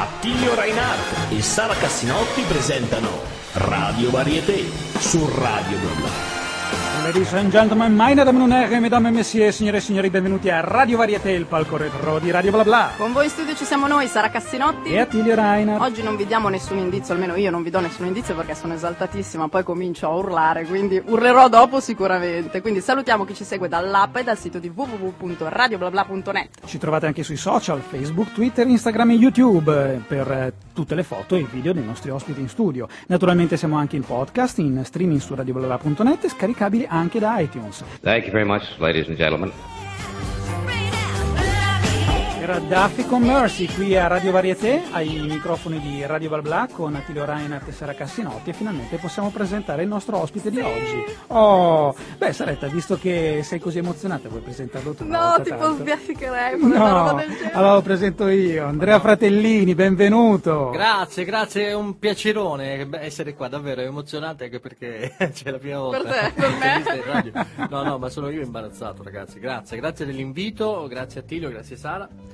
Attilio Reinhardt e Sara Cassinotti presentano Radio Varieté su Radio Bla Ladies and gentlemen, meine Damen und Herren, mesdames et messieurs, signore e signori, benvenuti a Radio Varieté, il palco retro di Radio Bla Bla. Con voi in studio ci siamo noi, Sara Cassinotti. E Attilio Reinhardt. Oggi non vi diamo nessun indizio, almeno io non vi do nessun indizio perché sono esaltatissima, poi comincio a urlare, quindi urlerò dopo sicuramente. Quindi salutiamo chi ci segue dall'app e dal sito di www.radioblabla.net. Ci trovate anche sui social, Facebook, Twitter, Instagram e YouTube per eh, tutte le foto e i video dei nostri ospiti in studio. Naturalmente siamo anche in podcast, in streaming su radioblabla.net e scaricabili anche da iTunes. Thank you very much, ladies and gentlemen. Era Duffy con Mercy qui a Radio Varieté, ai microfoni di Radio Bla Bla con Attilio Reinhardt e Sara Cassinotti e finalmente possiamo presentare il nostro ospite di oggi. Oh, beh Saretta, visto che sei così emozionata, vuoi presentarlo tu? No, tipo tanto? roba No, allora lo presento io, Andrea Fratellini, benvenuto. Grazie, grazie, è un piacerone essere qua, davvero, è emozionante anche perché c'è la prima volta. Per te, per me. No, no, ma sono io imbarazzato, ragazzi. Grazie, grazie dell'invito, grazie a Tilio, grazie Sara.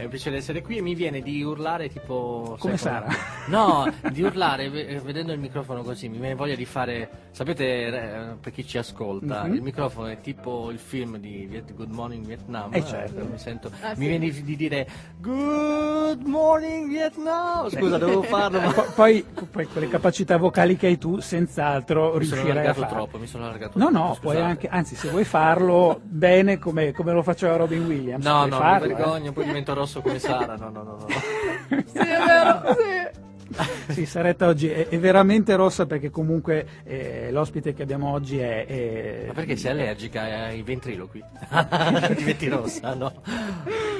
È un piacere essere qui e mi viene di urlare tipo... Come Sara? No, di urlare ve- vedendo il microfono così, mi viene voglia di fare... Sapete, eh, per chi ci ascolta, Mhm. il microfono è tipo il film di Viet- Good Morning Vietnam. Eh, certo. mi sento... Ah, mi sì. viene di, di dire Good Morning Vietnam! Scusa, devo farlo, ma... Po- Poi, poi con le capacità vocali che hai tu, senz'altro Mi sono riuscirai a allargato farlo. troppo, mi sono allargato No, troppo. no, scusate. puoi anche, anzi, se vuoi farlo bene come, come lo faceva Robin Williams, No, no, farlo, mi eh. vergogno, poi divento rosso come Sara. No, no, no, no. Sì, è vero, sì. Sì, Saretta oggi è, è veramente rossa perché comunque eh, l'ospite che abbiamo oggi è... è- Ma perché sei allergica ai ventriloqui? Diventi rossa, no?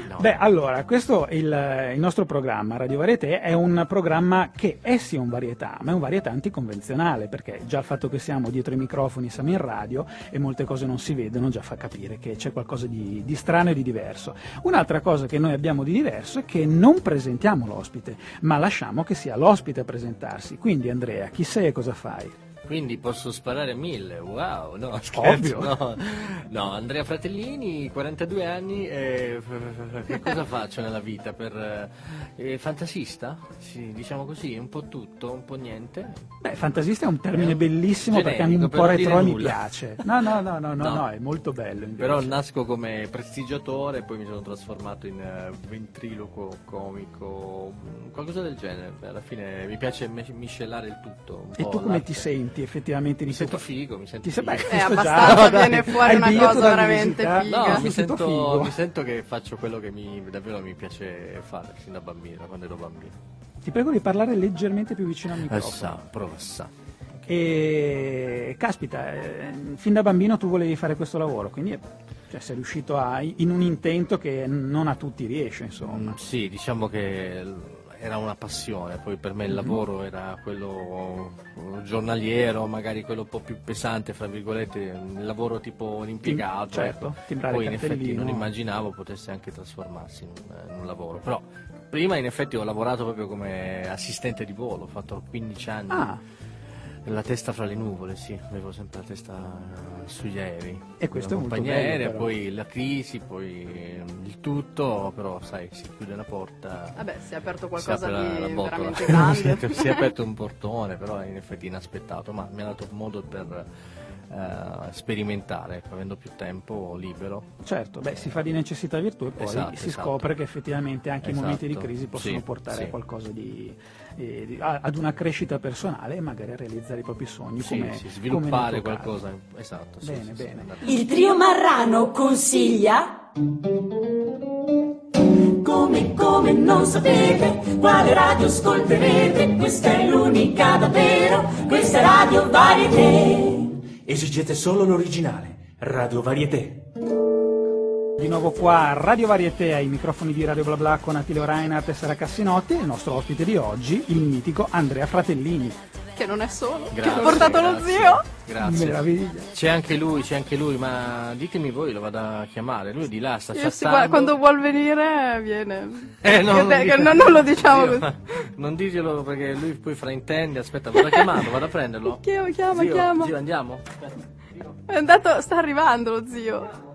No. Beh, allora, questo è il, il nostro programma Radio Varieté è un programma che è sì un varietà, ma è un varietà anticonvenzionale, perché già il fatto che siamo dietro i microfoni, siamo in radio e molte cose non si vedono già fa capire che c'è qualcosa di, di strano e di diverso. Un'altra cosa che noi abbiamo di diverso è che non presentiamo l'ospite, ma lasciamo che sia l'ospite a presentarsi. Quindi Andrea, chi sei e cosa fai? Quindi posso sparare a mille, wow, no, scherzo, Ovvio. no. No, Andrea Fratellini, 42 anni, e che cosa faccio nella vita? Per, eh, fantasista? Sì, diciamo così, un po' tutto, un po' niente. Beh, fantasista è un termine È un bellissimo perché generico, un per po' non dire retro e mi piace. No, no, no, no, no, No. no, è molto bello. invece. Però nasco come prestigiatore, poi mi sono trasformato in eh, ventriloquo, comico, qualcosa del genere. Alla fine mi piace me- miscelare il tutto. un E po' tu come ti senti effettivamente di Mi sento figo, mi sento Ti sei- figo. beh, Eh, questo abbastanza già- viene fuori una cosa veramente visita? figa. No, mi Tutto sento, figo. mi sento che faccio quello che mi, davvero mi piace fare sin da bambino, quando ero bambino. Ti prego di parlare leggermente più vicino al microfono. sa, prova, sa. E caspita, eh, fin da bambino tu volevi fare questo lavoro, quindi cioè, sei riuscito a, in un intento che non a tutti riesce, insomma. Mm, Sì, diciamo che era una passione, poi per me il lavoro era quello giornaliero, magari quello un po' più pesante, fra virgolette, il lavoro tipo un impiegato. certo, ecco. Poi in effetti non immaginavo potesse anche trasformarsi in, in un lavoro. Però prima in effetti ho lavorato proprio come assistente di volo, ho fatto 15 anni. Ah, La testa fra le nuvole, sì, avevo sempre la testa eh, sugli aerei. E questo è La molto compagnia bello, aerea, poi la crisi, poi eh, il tutto, però sai, si chiude la porta. Vabbè, si è aperto qualcosa apre la- la di botola. veramente si, è, grande. si è aperto un portone, però in effetti inaspettato, ma mi ha dato modo per eh, sperimentare, ecco, avendo più tempo libero. certo, beh, si fa di necessità virtù e poi Esatto, si esatto. scopre che effettivamente anche i momenti di Esatto, crisi possono sì, portare a sì. qualcosa di, eh, a- ad una crescita personale e magari a realizzare i propri sogni Sì, come, sì, come sviluppare caso. qualcosa. Esatto, sì, Bene, sì, bene. Il trio Marrano consiglia come come non sapete quale radio ascolterete questa è l'unica davvero questa è Radio Varieté Esigete solo l'originale. Radio Varieté. Di nuovo qua a Radio Varieté ai microfoni di Radio Bla Bla con Attilio Reinhardt e Sara Cassinotti e il nostro ospite di oggi, il mitico Andrea Fratellini. Che non è solo, che Grazie, ha portato lo grazie. zio. Grazie. Meraviglia. C'è anche lui, c'è anche lui, ma ditemi voi, lo vado a chiamare. Lui è di là, sta Io si chattando. guarda- quando vuol venire viene. Eh, no, Che- non, che dico- non- non lo diciamo Zio, così. Non dirglielo perché lui poi fraintende. Aspetta, vado a chiamarlo, vado a prenderlo. Chiama, chiama, Zio, chiama. Zio, andiamo? Aspetta. È andato, sta arrivando lo zio.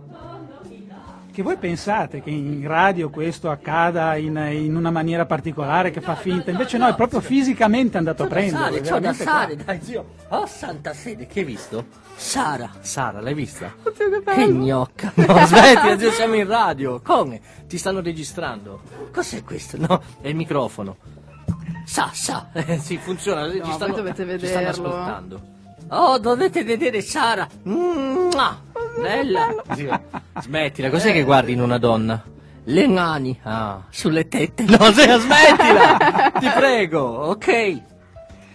Che voi pensate che in radio questo accada in, in una maniera particolare che fa finta, invece no, è proprio fisicamente andato a C'ho sale, è c'ho da qua. dai zio. Oh santa sede, che hai visto? Sara. Sara, l'hai vista? Oddio, che Che bello. gnocca. No, smetti, zio, siamo in radio. Come? Ti stanno registrando. Cos'è questo? No, è il microfono. Sa, sa. Eh, sì, funziona. ci voi stanno, dovete ci stanno vederlo. ascoltando. Oh, dovete vedere Sara. Mua. Bella. Smettila, cos'è che guardi in una donna? Le mani. Ah, sulle tette. No, zio, smettila. Ti prego, ok.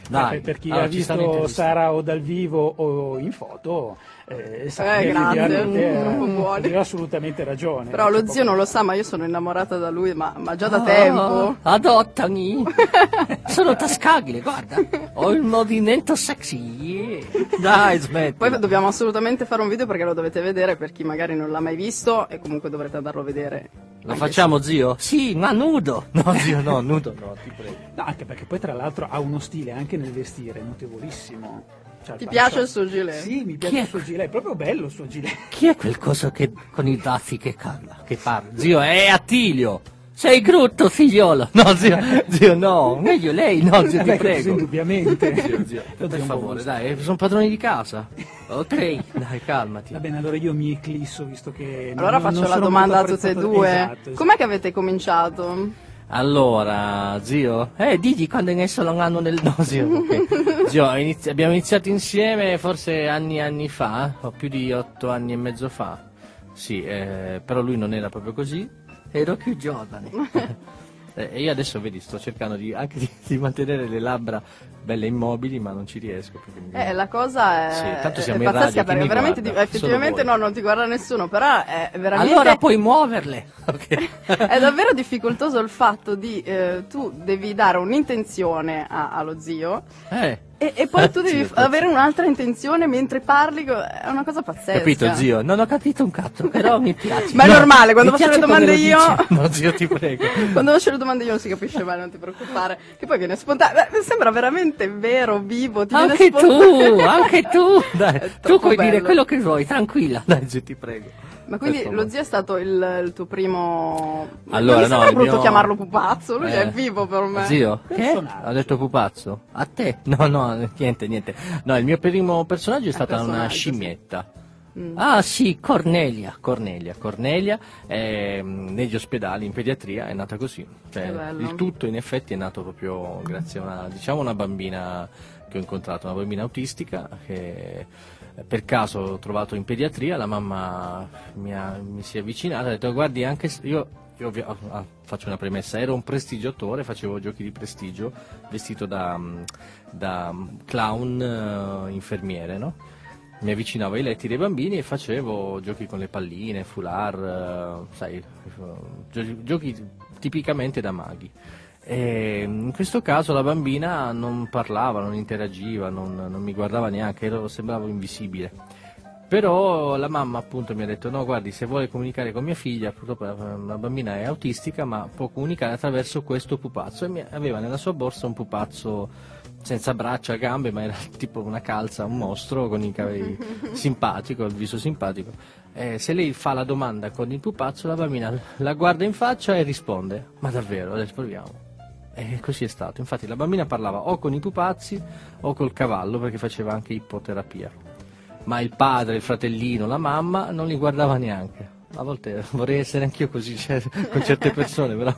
Dai, Eh, per chi allora, ha visto. Sara o dal vivo o in foto, eh, sa Eh, mm, troppo buoni. aveva assolutamente ragione. Però lo poco zio non lo sa, ma io sono innamorata da lui, ma, ma già da Oh, tempo. Adottami. Sono tascabile, guarda. Ho il movimento sexy. Dai, smetti. Poi dobbiamo assolutamente fare un video perché lo dovete vedere per chi magari non l'ha mai visto e comunque dovrete andarlo a vedere. Lo facciamo, zio? Sì, ma nudo. No, zio, no, nudo no, ti prego. No, anche perché poi tra l'altro ha uno stile anche nel vestire notevolissimo. Cioè, Ti piace il suo gilet? Sì, mi Chi piace è? il suo gilet, è proprio bello il suo gilet. Chi è quel coso che con i baffi che parla? Che parla? Zio, è Attilio. Sei brutto, figliolo. No, zio, zio, no. Meglio lei, no, zio, ti Beh, così prego. indubbiamente. Zio, zio, per favore, dai, sono padroni di casa. Ok, dai, calmati. Va bene, allora io mi eclisso visto che... Allora non- faccio non la domanda a tutte e due. Esatto, esatto. Com'è che avete cominciato? Allora, zio, eh, digli quando hai messo un anno nel no, zio. ok. Zio, inizi- abbiamo iniziato insieme forse anni e anni fa, o più di otto anni e mezzo fa. Sì, eh, però lui non era proprio così, ero più giovane. Eh, E io adesso, vedi, sto cercando di, anche di, di mantenere le labbra belle immobili, ma non ci riesco. Perché mi- Eh, la cosa è, Sì, tanto è siamo in pazzesca radio, perché veramente guarda? ti- effettivamente no, non ti guarda nessuno, però è veramente Allora puoi muoverle. ok? è davvero difficoltoso il fatto di eh, tu devi dare un'intenzione a- allo zio Eh. E, e poi tu devi avere un'altra intenzione mentre parli, è una cosa pazzesca. Capito zio? Non ho capito un cazzo, però mi piace. Ma è normale, quando faccio le domande io-. No zio ti prego. Quando faccio le domande io non si capisce mai, non ti preoccupare. Che poi viene spontaneo. Beh, sembra veramente vero, vivo. Ti Anche tu, anche tu. Dai, tu puoi dire bello. quello che vuoi, tranquilla. Dai zio ti prego. Ma quindi lo zio è stato il, il tuo primo. Allora, non no, il brutto mio- chiamarlo pupazzo, lui Eh. è vivo per me. Zio, che? Personaggio. Ha detto pupazzo? A te? No, no, niente, niente. No, il mio primo personaggio è stata una scimmietta. Mm. Ah sì, Cornelia, Cornelia, Cornelia ehm, negli ospedali in pediatria è nata così. Cioè, il tutto in effetti è nato proprio grazie a una, diciamo una bambina che ho incontrato, una bambina autistica che eh, per caso ho trovato in pediatria, la mamma mi, ha- mi si è avvicinata e ha detto guardi anche se io, io ovvia- ah, faccio una premessa, ero un prestigiatore, facevo giochi di prestigio vestito da, da clown eh, infermiere, no? mi avvicinavo ai letti dei bambini e facevo giochi con le palline, foulard, eh, sai, gio- giochi tipicamente da maghi. E in questo caso la bambina non parlava, non interagiva, non, non mi guardava neanche, ero, sembravo invisibile. Però la mamma appunto mi ha detto no guardi se vuole comunicare con mia figlia, purtroppo la la bambina è autistica ma può comunicare attraverso questo pupazzo e mi- aveva nella sua borsa un pupazzo senza braccia, gambe ma era tipo una calza, un mostro con i capelli simpatico, il viso simpatico. Eh, se lei fa la domanda con il pupazzo la bambina la guarda in faccia e risponde ma davvero adesso proviamo. E così è stato, infatti la bambina parlava o con i pupazzi o col cavallo perché faceva anche ippoterapia ma il padre, il fratellino, la mamma non li guardava neanche. A volte vorrei essere anch'io così cioè, con certe persone, però,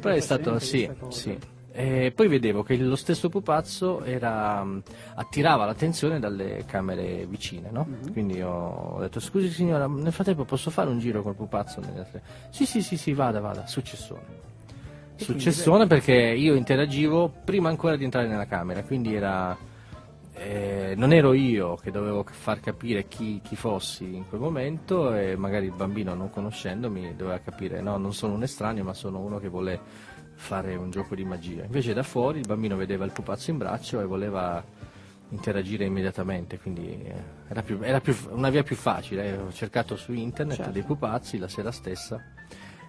però è stato sì, sì. E poi vedevo che lo stesso pupazzo era, mh, attirava l'attenzione dalle camere vicine, no? Mhm. Quindi ho detto scusi signora, nel frattempo posso fare un giro col pupazzo? nelle altre-" Sì, sì, sì, sì, vada, vada, successone. Successone perché io interagivo prima ancora di entrare nella camera, quindi era eh, non ero io che dovevo far capire chi, chi fossi in quel momento e magari il bambino non conoscendomi doveva capire no, non sono un estraneo ma sono uno che vuole fare un gioco di magia. Invece da fuori il bambino vedeva il pupazzo in braccio e voleva interagire immediatamente, quindi eh, era, più- era più- una via più facile. eh. Ho cercato su internet Certo. dei pupazzi la sera stessa.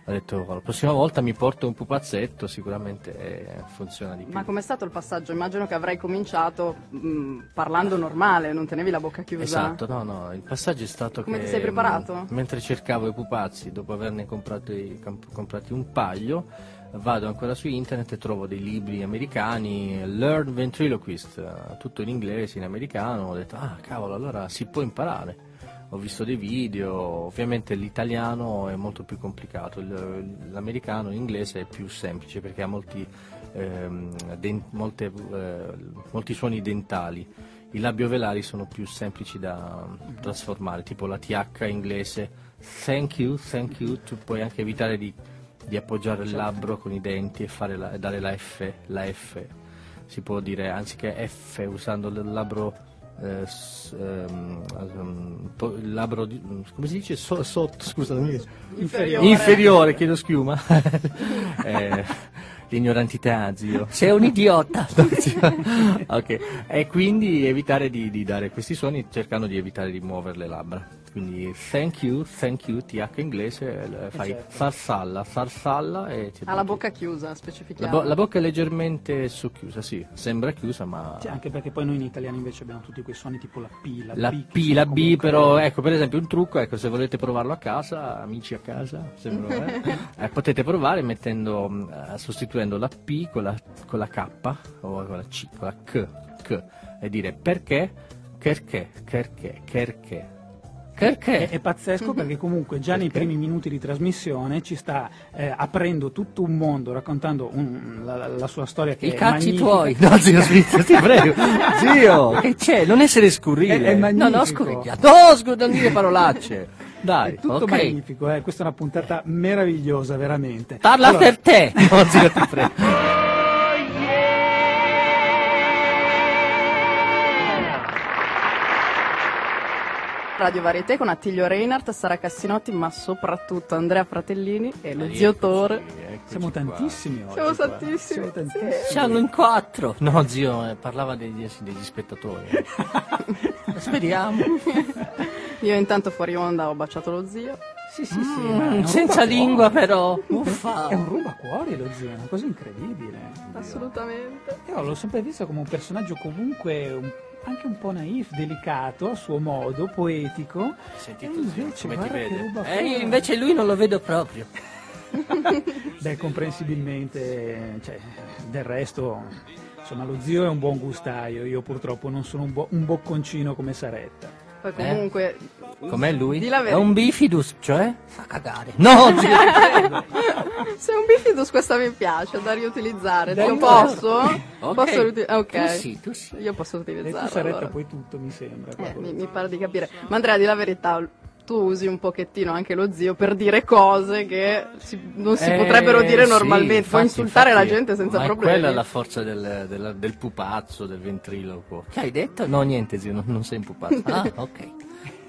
Ho detto la prossima volta mi porto un pupazzetto, sicuramente eh, funziona di più. Ma com'è stato il passaggio? Immagino che avrai cominciato mh, parlando normale, non tenevi la bocca chiusa. Esatto, no, no, il passaggio è stato Come che... ti sei preparato? mh, Mentre cercavo i pupazzi, dopo averne comprati, comprati un paio, vado ancora su internet e trovo dei libri americani, Learn Ventriloquist, eh, tutto in inglese, in americano, ho detto, ah cavolo, allora si può imparare. Ho visto dei video, ovviamente l'italiano è molto più complicato, l'americano, l'inglese è più semplice perché ha molti, ehm, den- molte, eh, molti suoni dentali. I labiovelari sono più semplici da trasformare, tipo la TH inglese, thank you, thank you, tu puoi anche evitare di, di appoggiare il labbro con i denti e fare la- dare la F, la F, si può dire anziché F usando il labbro, eh, s- ehm, ehm, po- labbro, di- come si dice? So- sotto, scusami, Inferiore. inferiore, chiedo schiuma. eh, l'ignorantità, zio. Sei un idiota. No, zio. ok, e quindi evitare di, di dare questi suoni cercando di evitare di muovere le labbra. Quindi thank you, thank you, TH inglese, eh, fai certo. sarsalla, sarsalla e ti Ha la bocca chiusa, La, specifichiamo. bo- la bocca è leggermente socchiusa, sì, sembra chiusa ma... Sì, anche perché poi noi in italiano invece abbiamo tutti quei suoni tipo la P, la, La B. P, la B, comunque- però ecco per esempio un trucco, ecco se volete provarlo a casa, amici a casa, sembra, eh, eh, potete provare mettendo, mh, eh, sostituendo la P con la, con la K o con la C, con la K, K e dire perché, perché, perché, perché, perché. è pazzesco perché comunque già nei Perché? primi minuti di trasmissione ci sta eh, aprendo tutto un mondo, raccontando un- la, la sua storia che I è cazzi magnifica. tuoi, no zio Smith, ti prego, zio, che c'è, non essere scurrile, È- è no, no, magnifico. scuriglia, no, scu- non dire parolacce, dai, È tutto ok. magnifico, eh, questa è una puntata meravigliosa, veramente. Parla Allora, per te, no zio ti prego. Radio Varieté con Attilio Reinhardt, Sara Cassinotti, ma soprattutto Andrea Fratellini e lo zio Tore. Siamo tantissimi oggi. Siamo qua. tantissimi, Siamo tantissimi. Siamo in quattro. No, zio, eh, parlava degli, degli spettatori. Speriamo. Io intanto fuori onda ho baciato lo zio. Sì, sì, sì. è Mm, senza lingua però. È Uffa. un rubacuori lo zio, è una cosa incredibile. Assolutamente. Io l'ho sempre visto come un personaggio comunque un- anche un po' naif, delicato a suo modo, poetico. Senti E tu, zio, invece, come ti vede? Eh, io invece lui non lo vedo proprio. Beh, comprensibilmente, cioè, del resto, insomma, lo zio è un buon gustaio, io purtroppo non sono un, bo- un bocconcino come Saretta. Poi comunque... Com'è lui? Di la È un bifidus, cioè? Fa cagare. No, zio. Se è un bifidus questa mi piace, da riutilizzare. Io posso? Ok. Posso riutilizzare? Ok. Tu sì, tu sì. Io posso E tu utilizzarlo. Saretta allora. poi tutto, mi sembra. Eh, mi, mi pare di capire. Ma Andrea, di la verità, tu usi un pochettino anche lo zio per dire cose che si- non si Eh, potrebbero dire sì, normalmente. Puoi infatti, insultare infatti, la gente senza ma problemi. quella è la forza del, del- del pupazzo, del ventriloquo. Che hai detto? No, niente, zio, non, non sei un pupazzo. Ah, ok.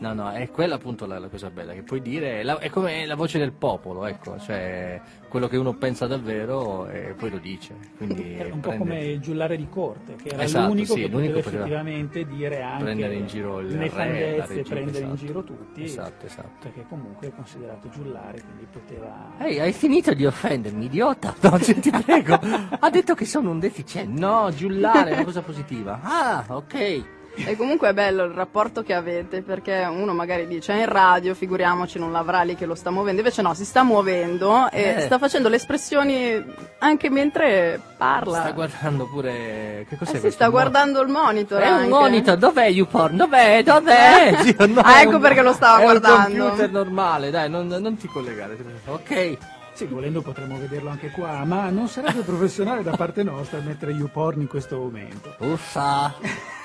No, no, è quella appunto la, la cosa bella che puoi dire, è, la- è come la voce del popolo, ecco, cioè quello che uno pensa davvero e poi lo dice. Quindi È un po' prende- come Giullare di Corte, che era Esatto, l'unico sì, che l'unico poteva poteva effettivamente dire anche prendere in giro il nefandezze, regina, prendere in esatto. giro tutti, Esatto, esatto. perché comunque è considerato giullare, quindi poteva... Ehi, hai finito di offendermi, idiota? No, cioè, ti prego. Ha detto che sono un deficiente. No, giullare è una cosa positiva. Ah, ok. E comunque è bello il rapporto che avete perché uno magari dice è in radio, figuriamoci, non l'avrà lì che lo sta muovendo, invece no, si sta muovendo e Eh. sta facendo le espressioni anche mentre parla. Sta guardando pure. Che cos'è Eh questo? sta Mo- guardando il monitor. È un anche. monitor, dov'è YouPorn? Dov'è? Dov'è? Zio, no, Ah, è ecco un- perché lo stava è guardando. un computer normale, dai, non, non ti collegare. Ok. Sì, volendo potremmo vederlo anche qua, ma non sarebbe professionale da parte nostra mettere YouPorn in questo momento. Uffa.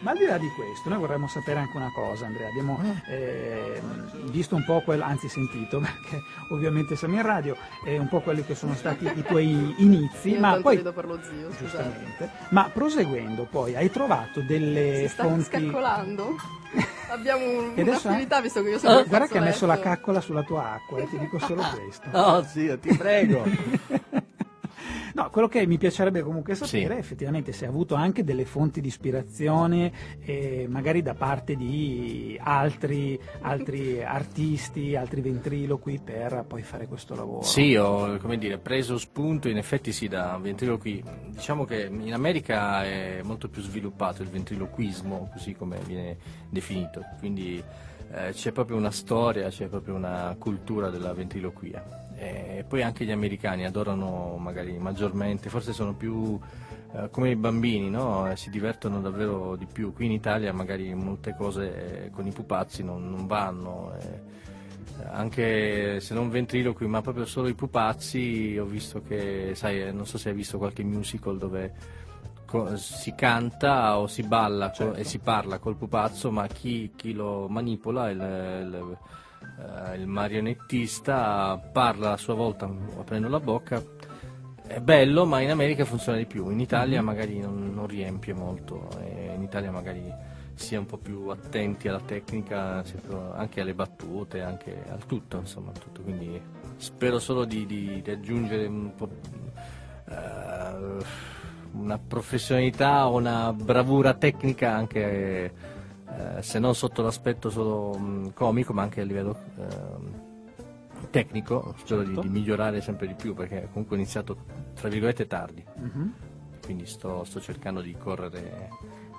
Ma al di là di questo, noi vorremmo sapere anche una cosa, Andrea. Abbiamo ehm, visto un po' quello, anzi sentito, perché ovviamente siamo in radio, eh, un po' quelli che sono stati i tuoi inizi, Io ma poi per lo zio, scusate. giustamente. Ma proseguendo poi hai trovato delle Si sta fonti scaccolando? Abbiamo un'affinità eh? visto che io sono Oh, guarda che ha messo la caccola sulla tua acqua, eh, ti dico solo questo. No, zio, ti prego. No, quello che mi piacerebbe comunque sapere è effettivamente se ha avuto anche delle fonti di ispirazione, eh, magari da parte di altri, altri artisti, altri ventriloqui per poi fare questo lavoro. Sì, ho come dire, preso spunto in effetti sì da ventriloqui. Diciamo che in America è molto più sviluppato il ventriloquismo, così come viene definito, quindi eh, c'è proprio una storia, c'è proprio una cultura della ventriloquia. E poi anche gli americani adorano magari maggiormente, forse sono più eh, come i bambini, no? Eh, si divertono davvero di più. Qui in Italia magari molte cose eh, con i pupazzi non, non vanno. eh, anche se non ventriloqui, ma proprio solo i pupazzi, ho visto che, sai, eh, non so se hai visto qualche musical dove si canta o si balla Certo. e si parla col pupazzo, ma chi, chi lo manipola, il, il- eh, il marionettista, parla a sua volta aprendo la bocca. È bello, ma in America funziona di più, in Italia magari non, non riempie molto, in Italia magari si è un po' più attenti alla tecnica, anche alle battute, anche al tutto, insomma, tutto. Quindi spero solo di, di- di aggiungere un po' eh, una professionalità, una bravura tecnica anche eh, se non sotto l'aspetto solo mh, comico, ma anche a livello ehm, tecnico, spero di, Certo. di migliorare sempre di più perché comunque ho iniziato tra virgolette tardi, Mhm. quindi sto, sto cercando di correre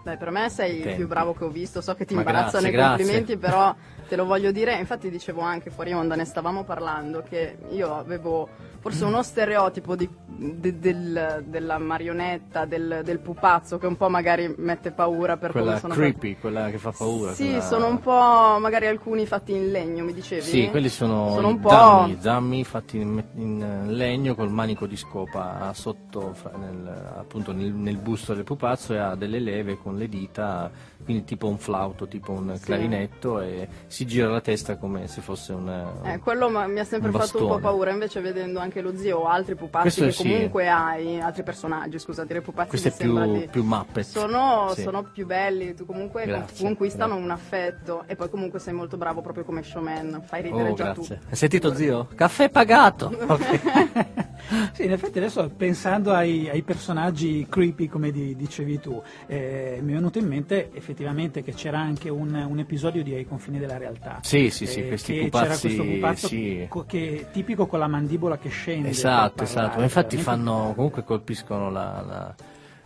Dai, per me sei il più bravo che ho visto, so che ti Ma imbarazzano grazie, i grazie. complimenti, però te lo voglio dire, infatti dicevo anche fuori onda, ne stavamo parlando, che io avevo forse uno stereotipo di- de- del- della marionetta, del, del pupazzo, che un po' magari mette paura per quella come sono creepy, quella che fa paura. Sì, quella- sono un po' magari alcuni fatti in legno, mi dicevi? Sì, quelli sono, Sono un po'... zammi, zammi fatti in, in legno col manico di scopa sotto, nel, appunto nel, nel busto del pupazzo e ha delle leve con le dita, quindi tipo un flauto, tipo un Sì. clarinetto e si gira la testa come se fosse un... Eh, quello ma- mi ha sempre un fatto un po' paura, invece vedendo anche lo zio o altri pupazzi Questo che sì. comunque hai, altri personaggi, scusa, dire pupazzi sembra più, di- più Muppet. Sono, Sì. sono più belli, tu comunque Grazie, conquistano grazie. un affetto e poi comunque sei molto bravo proprio come showman, fai ridere Oh, già grazie. tu. Hai sentito zio? Caffè pagato! Ok. Sì, in effetti adesso pensando ai, ai personaggi creepy come di- dicevi tu, eh, mi è venuto in mente effettivamente che c'era anche un, un episodio di Ai confini della realtà. Sì, sì, sì, Eh, questi pupazzi, c'era questo pupazzo sì. co- che è tipico con la mandibola che scende. Esatto, esatto, ma infatti fanno, comunque colpiscono la, la-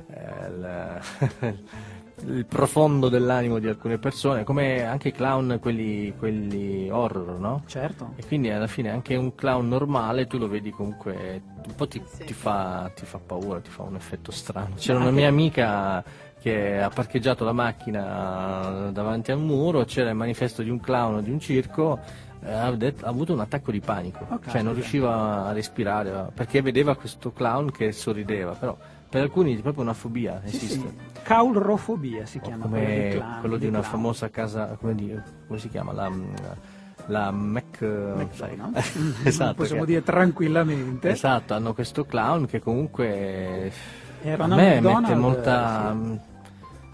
eh, la- il profondo dell'animo di alcune persone, come anche i clown, quelli, quelli horror, no? Certo. E quindi alla fine anche un clown normale tu lo vedi comunque, un po' ti, Sì. ti fa, ti fa paura, ti fa un effetto strano. C'era una mia amica che ha parcheggiato la macchina davanti al muro, c'era il manifesto di un clown di un circo, eh, ha, det- ha avuto un attacco di panico, Oh, cioè non riusciva a respirare perché vedeva questo clown che sorrideva, però per alcuni è proprio una fobia, Sì, esiste. sì. Caulrofobia si O chiama quella dei come clown, quello di una clown. famosa casa, come, dire, come si chiama? La, la Mac... McDonald's. esatto, Possiamo che- dire tranquillamente. Esatto, hanno questo clown che comunque Era a me McDonald's, mette molta sì.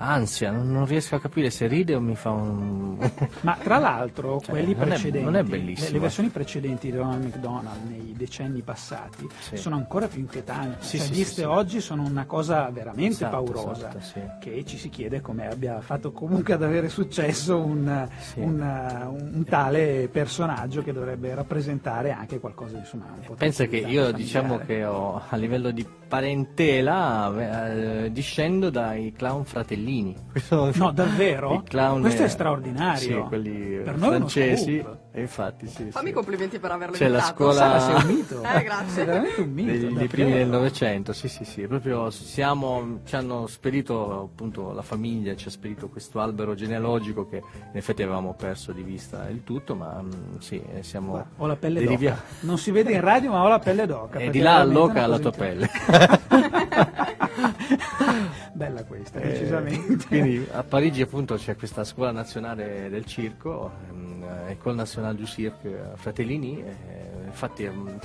Ansia, non, non riesco a capire se ride o mi fa un... Ma tra l'altro Cioè, quelli non è- precedenti, non è le- bellissimo. le versioni precedenti di Ronald McDonald nei decenni passati Sì. sono ancora più inquietanti, Sì, cioè, sì, viste oggi sono una cosa veramente Esatto, paurosa esatto, che ci si chiede come abbia fatto comunque ad avere successo un, un, un tale personaggio che dovrebbe rappresentare anche qualcosa di insomma un po' Pensa che io diciamo familiare. che ho, a livello di parentela eh, discendo dai clown fratellini. Questo- No, davvero? Clown, Questo è eh, straordinario. Sì, quelli Per noi è uno francesi. Scoop. E infatti, sì, Fammi sì. complimenti per averlo C'è la invitato. scuola- Sara, sei un mito. Eh, grazie. Sei veramente un mito. dei, dei primi del Novecento, sì, sì, sì, proprio siamo, ci hanno spedito appunto la famiglia, ci ha spedito questo albero genealogico che in effetti avevamo perso di vista il tutto, ma mm, sì, eh, siamo Guarda, Ho la pelle d'oca. Non si vede in radio, ma ho la pelle d'oca. E perché di là alloca è la tua pelle. Bella questa, Eh, decisamente. quindi a Parigi appunto c'è questa scuola nazionale del circo, ehm, École Nationale du Cirque eh, Fratellini, eh, infatti ehm,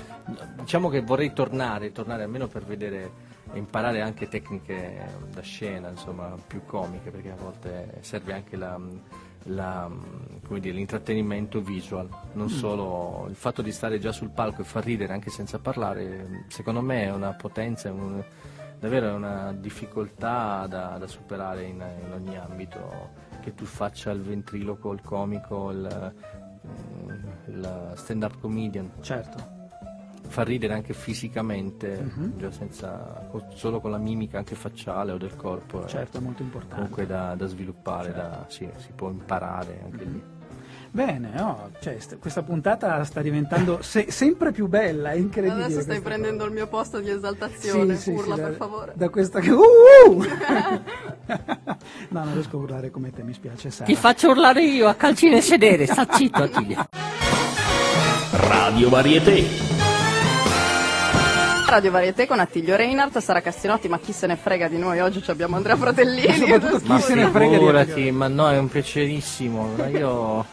diciamo che vorrei tornare, tornare almeno per vedere e imparare anche tecniche da scena, insomma, più comiche, perché a volte serve anche la, la, mm, come dire, l'intrattenimento visual, non solo il fatto di stare già sul palco e far ridere anche senza parlare, secondo me è una potenza, un- davvero è una difficoltà da, da superare in, in ogni ambito, che tu faccia il ventriloquo, il comico, il, mm, il stand-up comedian, Certo. far ridere anche fisicamente, già senza, co- solo con la mimica anche facciale o del corpo. è Certo, è molto importante. Comunque da, da sviluppare, da- sì, si può imparare anche lì. Bene, no, cioè, st- questa puntata sta diventando se- sempre più bella, è incredibile. Adesso stai prendendo cosa. il mio posto di esaltazione. Sì, sì, Urla sì, per da, favore. Da questa che... Uh, uh! no, non riesco a urlare come te, mi spiace. Sara. Ti faccio urlare io a calci nel sedere, sta zitto Attilio. Radio Varieté. Radio Varieté con Attilio Reinhardt, Sara Castinotti, ma chi se ne frega di noi? Oggi ci abbiamo Andrea Fratellini. Soprattutto chi Ma se ne frega di figurati, ma no, è un piacerissimo. ma Io,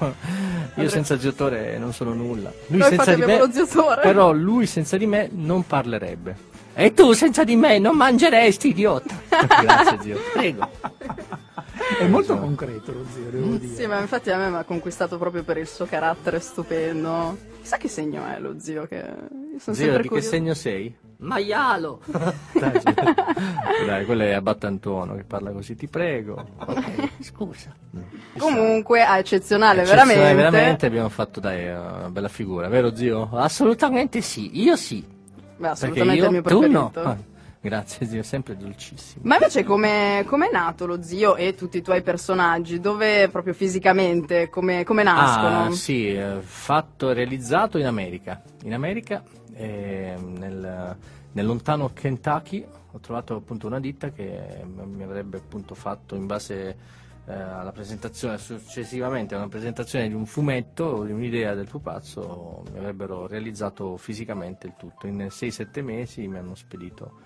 io senza Giotore non sono nulla. Lui Noi senza di me, abbiamo lo Ziotore. però lui senza di me non parlerebbe. E tu senza di me non mangeresti, idiota. Grazie zio. Prego. È molto concreto lo zio, devo dire. Sì, ma infatti a me mi ha conquistato proprio per il suo carattere stupendo. Chissà che segno è lo zio che... Io sono Zio, di che curiosa. segno sei? Maialo. Dai. Dai, quello è Abbattantuono che parla così, ti prego. Ok, scusa. Comunque, a eccezionale, Eccezionale, veramente. veramente abbiamo fatto dai una bella figura, vero zio? Assolutamente sì, io sì. Beh, assolutamente io, il mio tu no. preferito. Ah, grazie zio, sempre dolcissimo. Ma invece come è nato lo zio e tutti i tuoi personaggi? Dove proprio fisicamente, come, come nascono? Ah, sì, eh, fatto e realizzato in America. In America, eh, nel, nel lontano Kentucky, ho trovato appunto una ditta che mi avrebbe appunto fatto in base eh, alla presentazione, successivamente a una presentazione di un fumetto, di un'idea del pupazzo, mi avrebbero realizzato fisicamente il tutto. In 6-7 mesi mi hanno spedito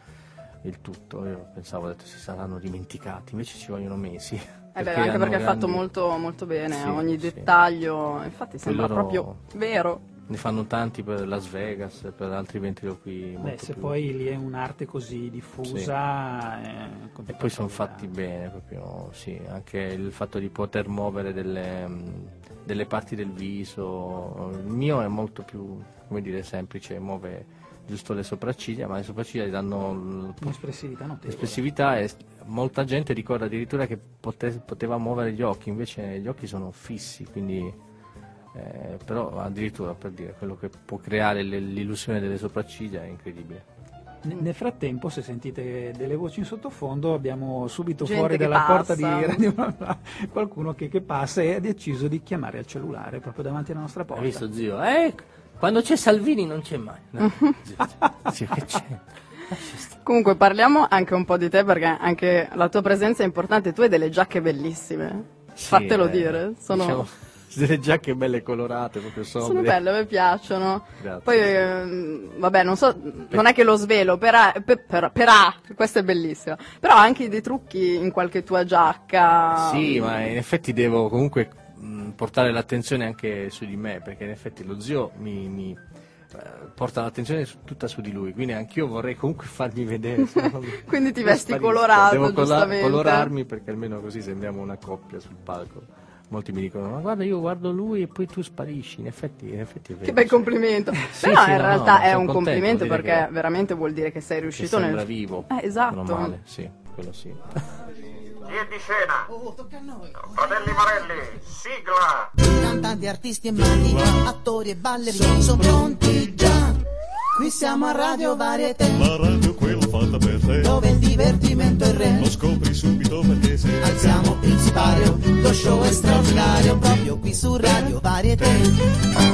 il tutto. Io pensavo, ho detto, si saranno dimenticati, invece ci vogliono mesi. Eh beh, anche perché è fatto grandi- molto, molto bene, Sì, ogni sì. dettaglio, infatti sembra loro- proprio vero. Ne fanno tanti per Las Vegas, per altri ventriloqui Beh, se più- poi lì è un'arte così diffusa... eh, con E poi sono fatti bene, proprio, sì, anche il fatto di poter muovere delle, delle parti del viso. Il mio è molto più, come dire, semplice, muove giusto le sopracciglia, ma le sopracciglia gli danno l- Un'espressività notevole. espressività e molta gente ricorda addirittura che pote- poteva muovere gli occhi, invece gli occhi sono fissi, quindi eh, però addirittura per dire quello che può creare le- l'illusione delle sopracciglia è incredibile. Nel frattempo, se sentite delle voci in sottofondo, abbiamo subito Gente fuori dalla porta di passa. Radio qualcuno che, che passa e ha deciso di chiamare al cellulare proprio davanti alla nostra porta. Hai visto zio? Eh, quando c'è Salvini non c'è mai. No, zio, che c'è? Comunque parliamo anche un po' di te perché anche la tua presenza è importante, tu hai delle giacche bellissime. Sì, Fatelo eh, dire, sono, diciamo, delle giacche belle colorate, proprio sobre. sono belle, me piacciono. Grazie. Poi, ehm, vabbè, non so, non è che lo svelo, però, per, per, per questa è bellissima. Però anche dei trucchi in qualche tua giacca. Sì, ma in effetti devo comunque mh, portare l'attenzione anche su di me, perché in effetti lo zio mi, mi, eh, porta l'attenzione su- tutta su di lui, quindi anch'io vorrei comunque farmi vedere. Quindi ti vesti sparisco. colorato, Devo cola- colorarmi perché almeno così sembriamo una coppia sul palco. Molti mi dicono, ma guarda io guardo lui e poi tu sparisci, in effetti, in effetti è vero. Che bel complimento. Sì, Però sì, in no, realtà no, è un complimento perché che- veramente vuol dire che sei Che riuscito sembra nel... vivo. Eh, esatto. Male, sì, quello sì. È di scena? Fratelli Marelli, sigla! Cantanti, artisti e maghi, attori e ballerini sono pronti già. Qui siamo a Radio Varieté, Fatta per te dove il divertimento è re. Lo scopri subito perché sei Alziamo il sipario, lo show è straordinario, proprio qui su Radio Varieté.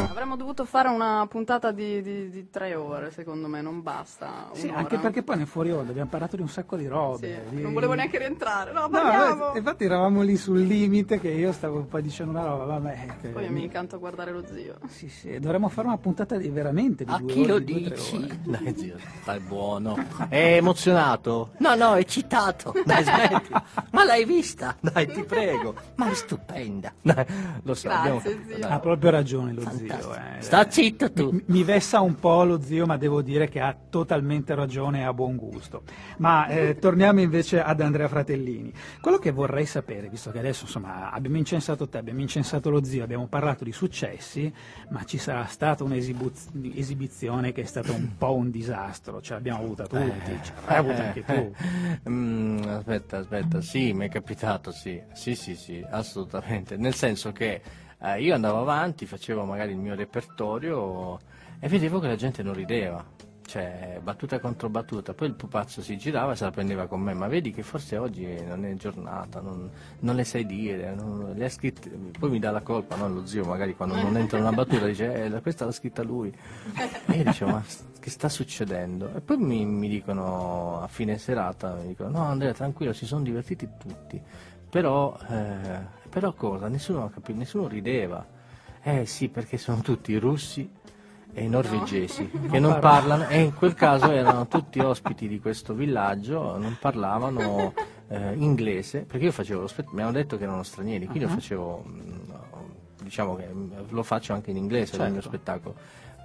Avremmo dovuto fare una puntata di, di- di tre ore, secondo me, non basta. Sì, un'ora. anche perché poi nel fuori onda abbiamo parlato di un sacco di robe. Sì, di- non volevo neanche rientrare. No, No, parliamo! eh, infatti eravamo lì sul limite che io stavo poi dicendo una roba, vabbè. che Poi mi- incanto a guardare lo zio. Sì, sì, dovremmo fare una puntata di, veramente di A due chi ore, lo di due, tre dici? ore. Dai zio, stai buono. È emozionato. No, no, è citato. Dai, smetti. Ma l'hai vista? Dai, ti prego. Ma è stupenda. Dai, lo adesso Grazie, abbiamo. Ha proprio ragione lo zio. eh. Sta zitto tu. Mi, mi vessa un po' lo zio, ma devo dire che ha totalmente ragione e ha buon gusto. Ma eh, torniamo invece ad Andrea Fratellini. Quello che vorrei sapere, visto che adesso insomma abbiamo incensato te, abbiamo incensato lo zio, abbiamo parlato di successi, ma ci sarà stata un'esibizione che è stata un po' un disastro, ce l'abbiamo avuta tutti, ce l'hai avuta anche tu. Mm, aspetta, aspetta, sì, mi è capitato, sì, sì, sì, sì, assolutamente. Nel senso che eh, io andavo avanti, facevo magari il mio repertorio e vedevo che la gente non rideva. Cioè, battuta contro battuta, poi il pupazzo si girava e se la prendeva con me, ma vedi che forse oggi non è giornata, non, non le sai dire, non- le scritte, poi mi dà la colpa, no? Lo zio magari quando non entra una battuta dice, eh, questa l'ha scritta lui. E io dicevo, ma che sta succedendo? E poi mi, mi dicono a fine serata, mi dicono, no Andrea tranquillo, si sono divertiti tutti, però, eh, però cosa? Nessuno, capi- nessuno rideva. Eh sì, perché sono tutti russi e i norvegesi che non parlano e in quel caso erano tutti ospiti di questo villaggio, non parlavano eh, inglese, perché io facevo lo spettacolo, mi hanno detto che erano stranieri, quindi io Ah. facevo, mm, diciamo che mm, lo faccio anche in inglese il mio Certo. spettacolo.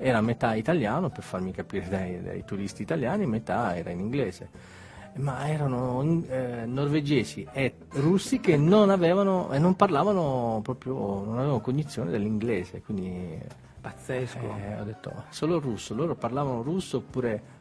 Era metà italiano per farmi capire dai, dai turisti italiani, metà era in inglese. Ma erano eh, norvegesi e russi che non avevano e non parlavano proprio, non avevano cognizione dell'inglese, quindi Pazzesco. eh, ho detto "Ma solo russo, loro parlavano russo oppure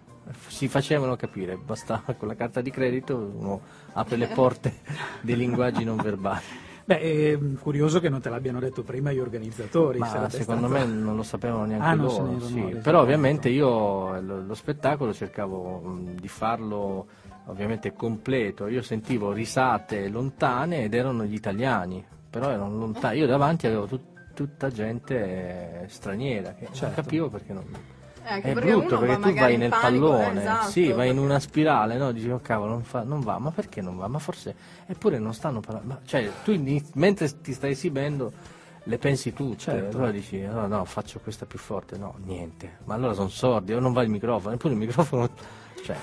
si facevano capire, basta con la carta di credito uno apre le porte dei linguaggi non verbali. Beh, è curioso che non te l'abbiano detto prima gli organizzatori. Ma secondo stato- me non lo sapevano neanche Ah, non loro, erano sì. però ovviamente io lo, lo spettacolo cercavo mh, di farlo ovviamente completo, io sentivo risate lontane ed erano gli italiani, però erano lontani, io davanti avevo tut- tutta gente eh, straniera che non Certo. capivo perché non... Eh, anche È perché brutto uno perché va tu vai nel panico, eh, pallone, esatto, sì, vai in una spirale, no? Dici, oh cavolo, non, fa- non va, ma perché non va? Ma forse, eppure non stanno parlando, ma- cioè tu inizi- mentre ti stai esibendo le pensi tutte, Certo. allora dici, no, no, faccio questa più forte, no, niente, ma allora sono sordi, o non va il microfono, eppure il microfono, cioè,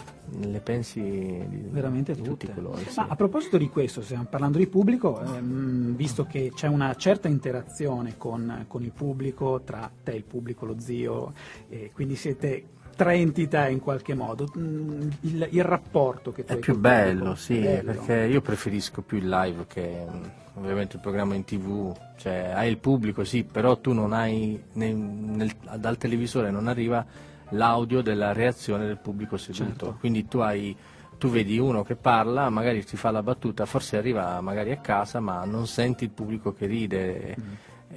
le pensi di, Veramente di tutte. tutti i colori. sì. Ma a proposito di questo, stiamo parlando di pubblico, ehm, visto che c'è una certa interazione con, con il pubblico, tra te, il pubblico, lo zio, e quindi siete tre entità in qualche modo, mm, il, il rapporto che tu È hai più bello, sì, è bello. perché io preferisco più il live che mm, ovviamente il programma in tv, cioè hai il pubblico sì, però tu non hai, nel- nel- dal televisore non arriva l'audio della reazione del pubblico seduto, Certo. quindi tu hai tu vedi uno che parla, magari ti fa la battuta, forse arriva magari a casa, ma non senti il pubblico che ride, Mm.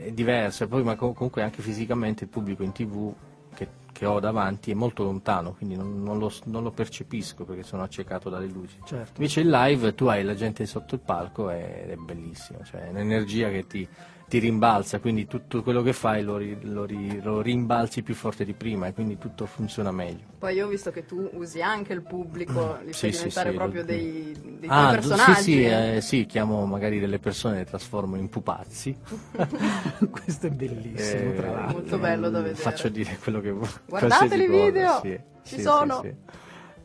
è diverso, e poi ma com- comunque anche fisicamente il pubblico in tv che, che ho davanti è molto lontano, quindi non, non lo, non lo percepisco perché sono accecato dalle luci. Certo. Invece il live tu hai la gente sotto il palco ed è bellissimo, cioè è un'energia che ti, ti rimbalza, quindi tutto quello che fai lo, ri- lo ri- lo rimbalzi più forte di prima e quindi tutto funziona meglio. Poi io ho visto che tu usi anche il pubblico, li fai Sì, sì, diventare sì, proprio lo- dei, dei Ah, tuoi sì, personaggi. sì, eh, sì, chiamo magari delle persone e le trasformo in pupazzi. Questo è bellissimo, Eh, tra l'altro. Molto bello da vedere. Faccio dire quello che vuoi. Guardate i cosa, video, sì, ci sì, sono.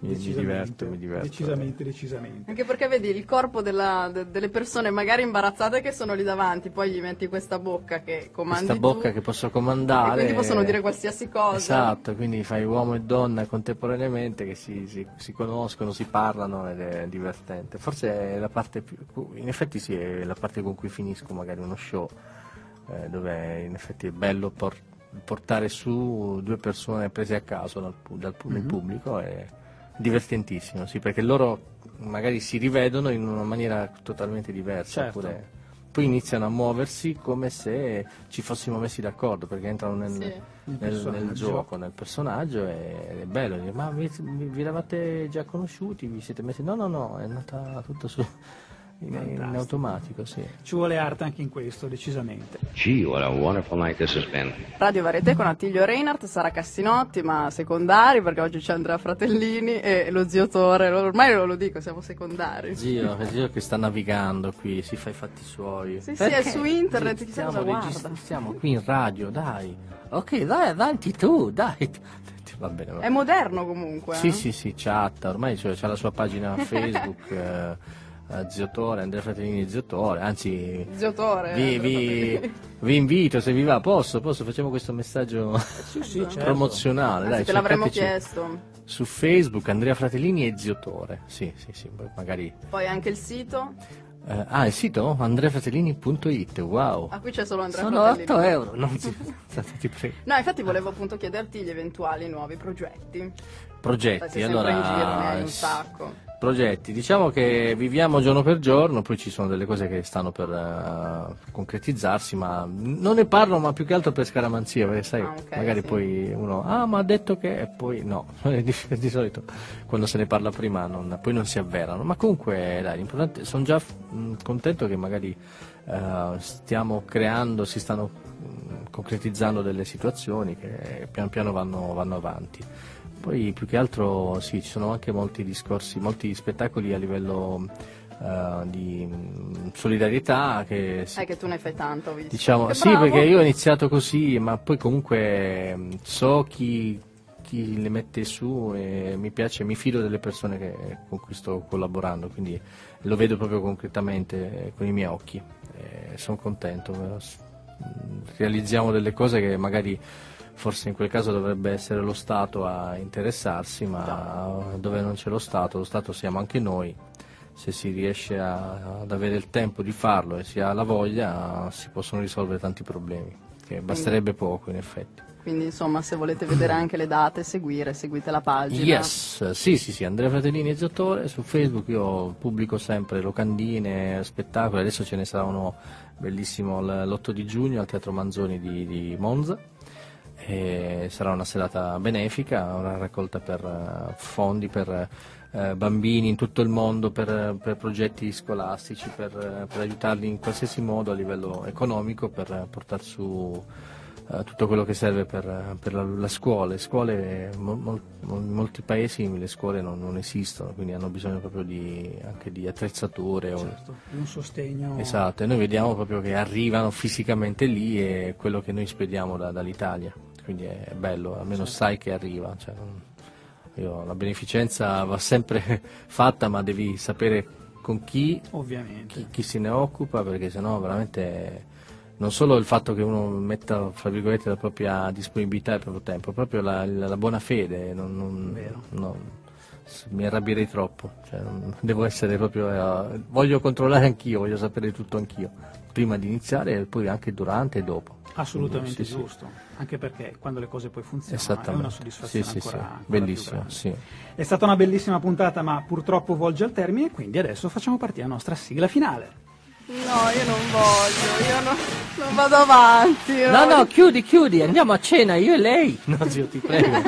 Mi, mi diverto, mi diverto. Decisamente, decisamente. Anche perché vedi il corpo della- de- delle persone magari imbarazzate che sono lì davanti, poi gli metti questa bocca che comandi Questa tu, bocca che posso e comandare. quindi possono dire qualsiasi cosa. Esatto, quindi fai uomo e donna contemporaneamente che si, si- si conoscono, si parlano ed è divertente. Forse è la parte più. In effetti sì, è la parte con cui finisco magari uno show, eh, dove in effetti è bello por- portare su due persone prese a caso dal, dal nel Mhm. pubblico è divertentissimo, sì, perché loro magari si rivedono in una maniera totalmente diversa. Certo. oppure poi iniziano a muoversi come se ci fossimo messi d'accordo perché entrano nel, Sì. Nel nel- gioco, nel personaggio e- ed è bello ma vi, vi- vi eravate già conosciuti, vi siete messi no no no è andata tutto su in, in Fantastico. automatico sì. Ci vuole arte anche in questo, decisamente. Gee, what a wonderful night this has been. Radio Varieté con Attilio Reinhardt, Sara Cassinotti, ma secondari perché oggi c'è Andrea Fratellini e lo zio Tore, ormai non lo dico, siamo secondari. Zio, zio che sta navigando qui, si fa i fatti suoi. Sì, sì, è su internet, Zio, chissà cosa guarda. stiamo qui in radio, dai. Ok, vai avanti tu, dai. Va bene, va È moderno comunque. Sì, eh? sì, sì, chatta, ormai c'è, c'ha la sua pagina Facebook, eh, eh, Zio Tore, Andrea Fratellini Zio Tore, anzi Zio Tore. vi, vi- vi invito se vi va, posso, posso, facciamo questo messaggio sì, certo. promozionale, Anzi, dai, te l'avremmo chiesto. Su Facebook Andrea Fratellini e Zio Tore, sì, sì, sì, magari... Poi anche il sito. eh, ah, il sito andreafratellini.it, wow. Ah, qui c'è solo Andrea Sono Fratellini. 8 euro. Non si- ti prego. No, infatti volevo appunto chiederti gli eventuali nuovi progetti. Progetti, sempre in giro, ne hai allora... un sacco. Progetti, diciamo che viviamo giorno per giorno, poi ci sono delle cose che stanno per eh, concretizzarsi, ma non ne parlo, ma più che altro per scaramanzia, perché sai, Ah, ok, magari sì. poi uno, ah ma ha detto che, e poi no, di, di solito quando se ne parla prima non- poi non si avverano, ma comunque dai, l'importante, sono già mh, contento che magari eh, stiamo creando, si stanno mh, concretizzando delle situazioni che pian piano vanno, vanno avanti. Poi più che altro sì, ci sono anche molti discorsi, molti spettacoli a livello eh, di mh, solidarietà che È che tu ne fai tanto, visto. diciamo Che sì bravo. perché io ho iniziato così, ma poi comunque mh, so chi, chi le mette su e mi piace, mi fido delle persone che- con cui sto collaborando, quindi lo vedo proprio concretamente eh, con i miei occhi. sono contento, eh, mh, realizziamo delle cose che magari forse in quel caso dovrebbe essere lo Stato a interessarsi, ma dove non c'è lo Stato, lo Stato siamo anche noi. Se si riesce a- ad avere il tempo di farlo e si ha la voglia, si possono risolvere tanti problemi, che basterebbe poco in effetti. Quindi insomma, se volete vedere anche le date, seguire, seguite la pagina. Yes, sì, sì, sì, Andrea Fratellini e Zottore, su Facebook io pubblico sempre locandine, spettacoli, adesso ce ne sarà uno bellissimo l- l'8 di giugno al Teatro Manzoni di, di Monza, sarà una serata benefica, una raccolta per eh, fondi per eh, bambini in tutto il mondo, per, per progetti scolastici, per, eh, per aiutarli in qualsiasi modo a livello economico, per portare su eh, tutto quello che serve per, per la, la scuola. Le scuole, mo- mol- mol- in molti paesi le scuole non, non esistono, quindi hanno bisogno proprio di, anche di attrezzature. o- Certo, un sostegno. Esatto, e noi vediamo proprio che arrivano fisicamente lì e quello che noi spediamo da- dall'Italia, quindi è bello, almeno sai che arriva. cioè, io- la beneficenza va sempre fatta, ma devi sapere con chi, chi, chi se ne occupa, perché sennò veramente non solo il fatto che uno metta fra virgolette la propria disponibilità e il proprio tempo, proprio la, la- la buona fede, non- non- non- mi arrabbierei troppo, cioè, devo essere proprio, eh, voglio controllare anch'io, voglio sapere tutto anch'io, prima di iniziare e poi anche durante e dopo. Assolutamente Quindi, sì, sì. giusto, anche perché quando le cose poi funzionano è Esattamente. una soddisfazione Sì, sì, sì. ancora, ancora sì. È stata una bellissima puntata, ma purtroppo volge al termine, quindi adesso facciamo partire la nostra sigla finale. No, io non voglio, io no- non vado avanti. No, non- no, chiudi, chiudi, andiamo a cena, io e lei. No, zio, ti prego.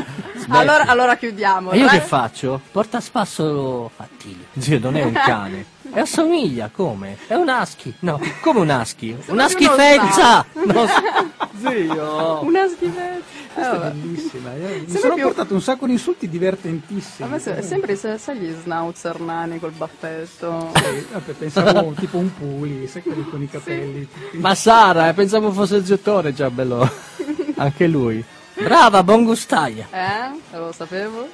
Allora, allora chiudiamo. E io che faccio? Porta a spasso Attilio. Zio, non è un cane. E assomiglia, come? È un husky. No, come un husky? Una schifezza! No, zio. Una schifezza. Questa Eh, è bellissima, eh, mi Sembra sono più- portato un sacco di insulti divertentissimi. A me se- sembri se- sai gli schnauzer nani col baffetto. Sì, vabbè, pensavo tipo un puli, sai quelli con i capelli. tutti- Ma Sara, eh, pensavo fosse il Zottore, già bello. Anche lui. Brava, buon gustaia. Eh? Lo sapevo.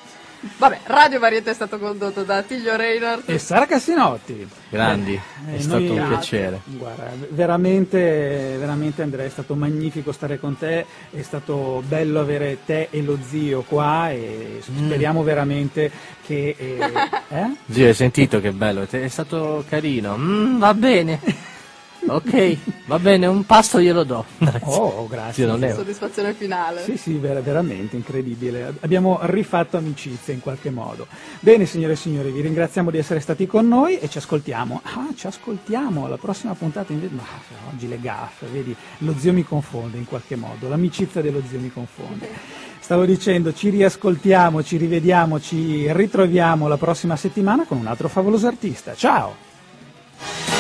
Vabbè, Radio Varietà è stato condotto da Tiglio Reinhardt. E Sara Cassinotti. Grandi, Beh, è eh, stato noi- un piacere. Guarda, veramente, veramente Andrea, è stato magnifico stare con te, è stato bello avere te e lo zio qua e Mm. speriamo veramente che... eh, eh? Zio, hai sentito che bello? È stato carino. Mm, va bene. Ok, va bene, un pasto glielo do. Oh, grazie. Zio, non è... Soddisfazione finale. Sì, sì, ver- veramente incredibile. Abbiamo rifatto amicizia in qualche modo. Bene, signore e signori, vi ringraziamo di essere stati con noi e ci ascoltiamo. Ah, ci ascoltiamo alla prossima puntata. Invece... Ma oggi le gaffe, vedi, lo zio mi confonde in qualche modo, l'amicizia dello zio mi confonde. Stavo dicendo, ci riascoltiamo, ci rivediamo, ci ritroviamo la prossima settimana con un altro favoloso artista. Ciao!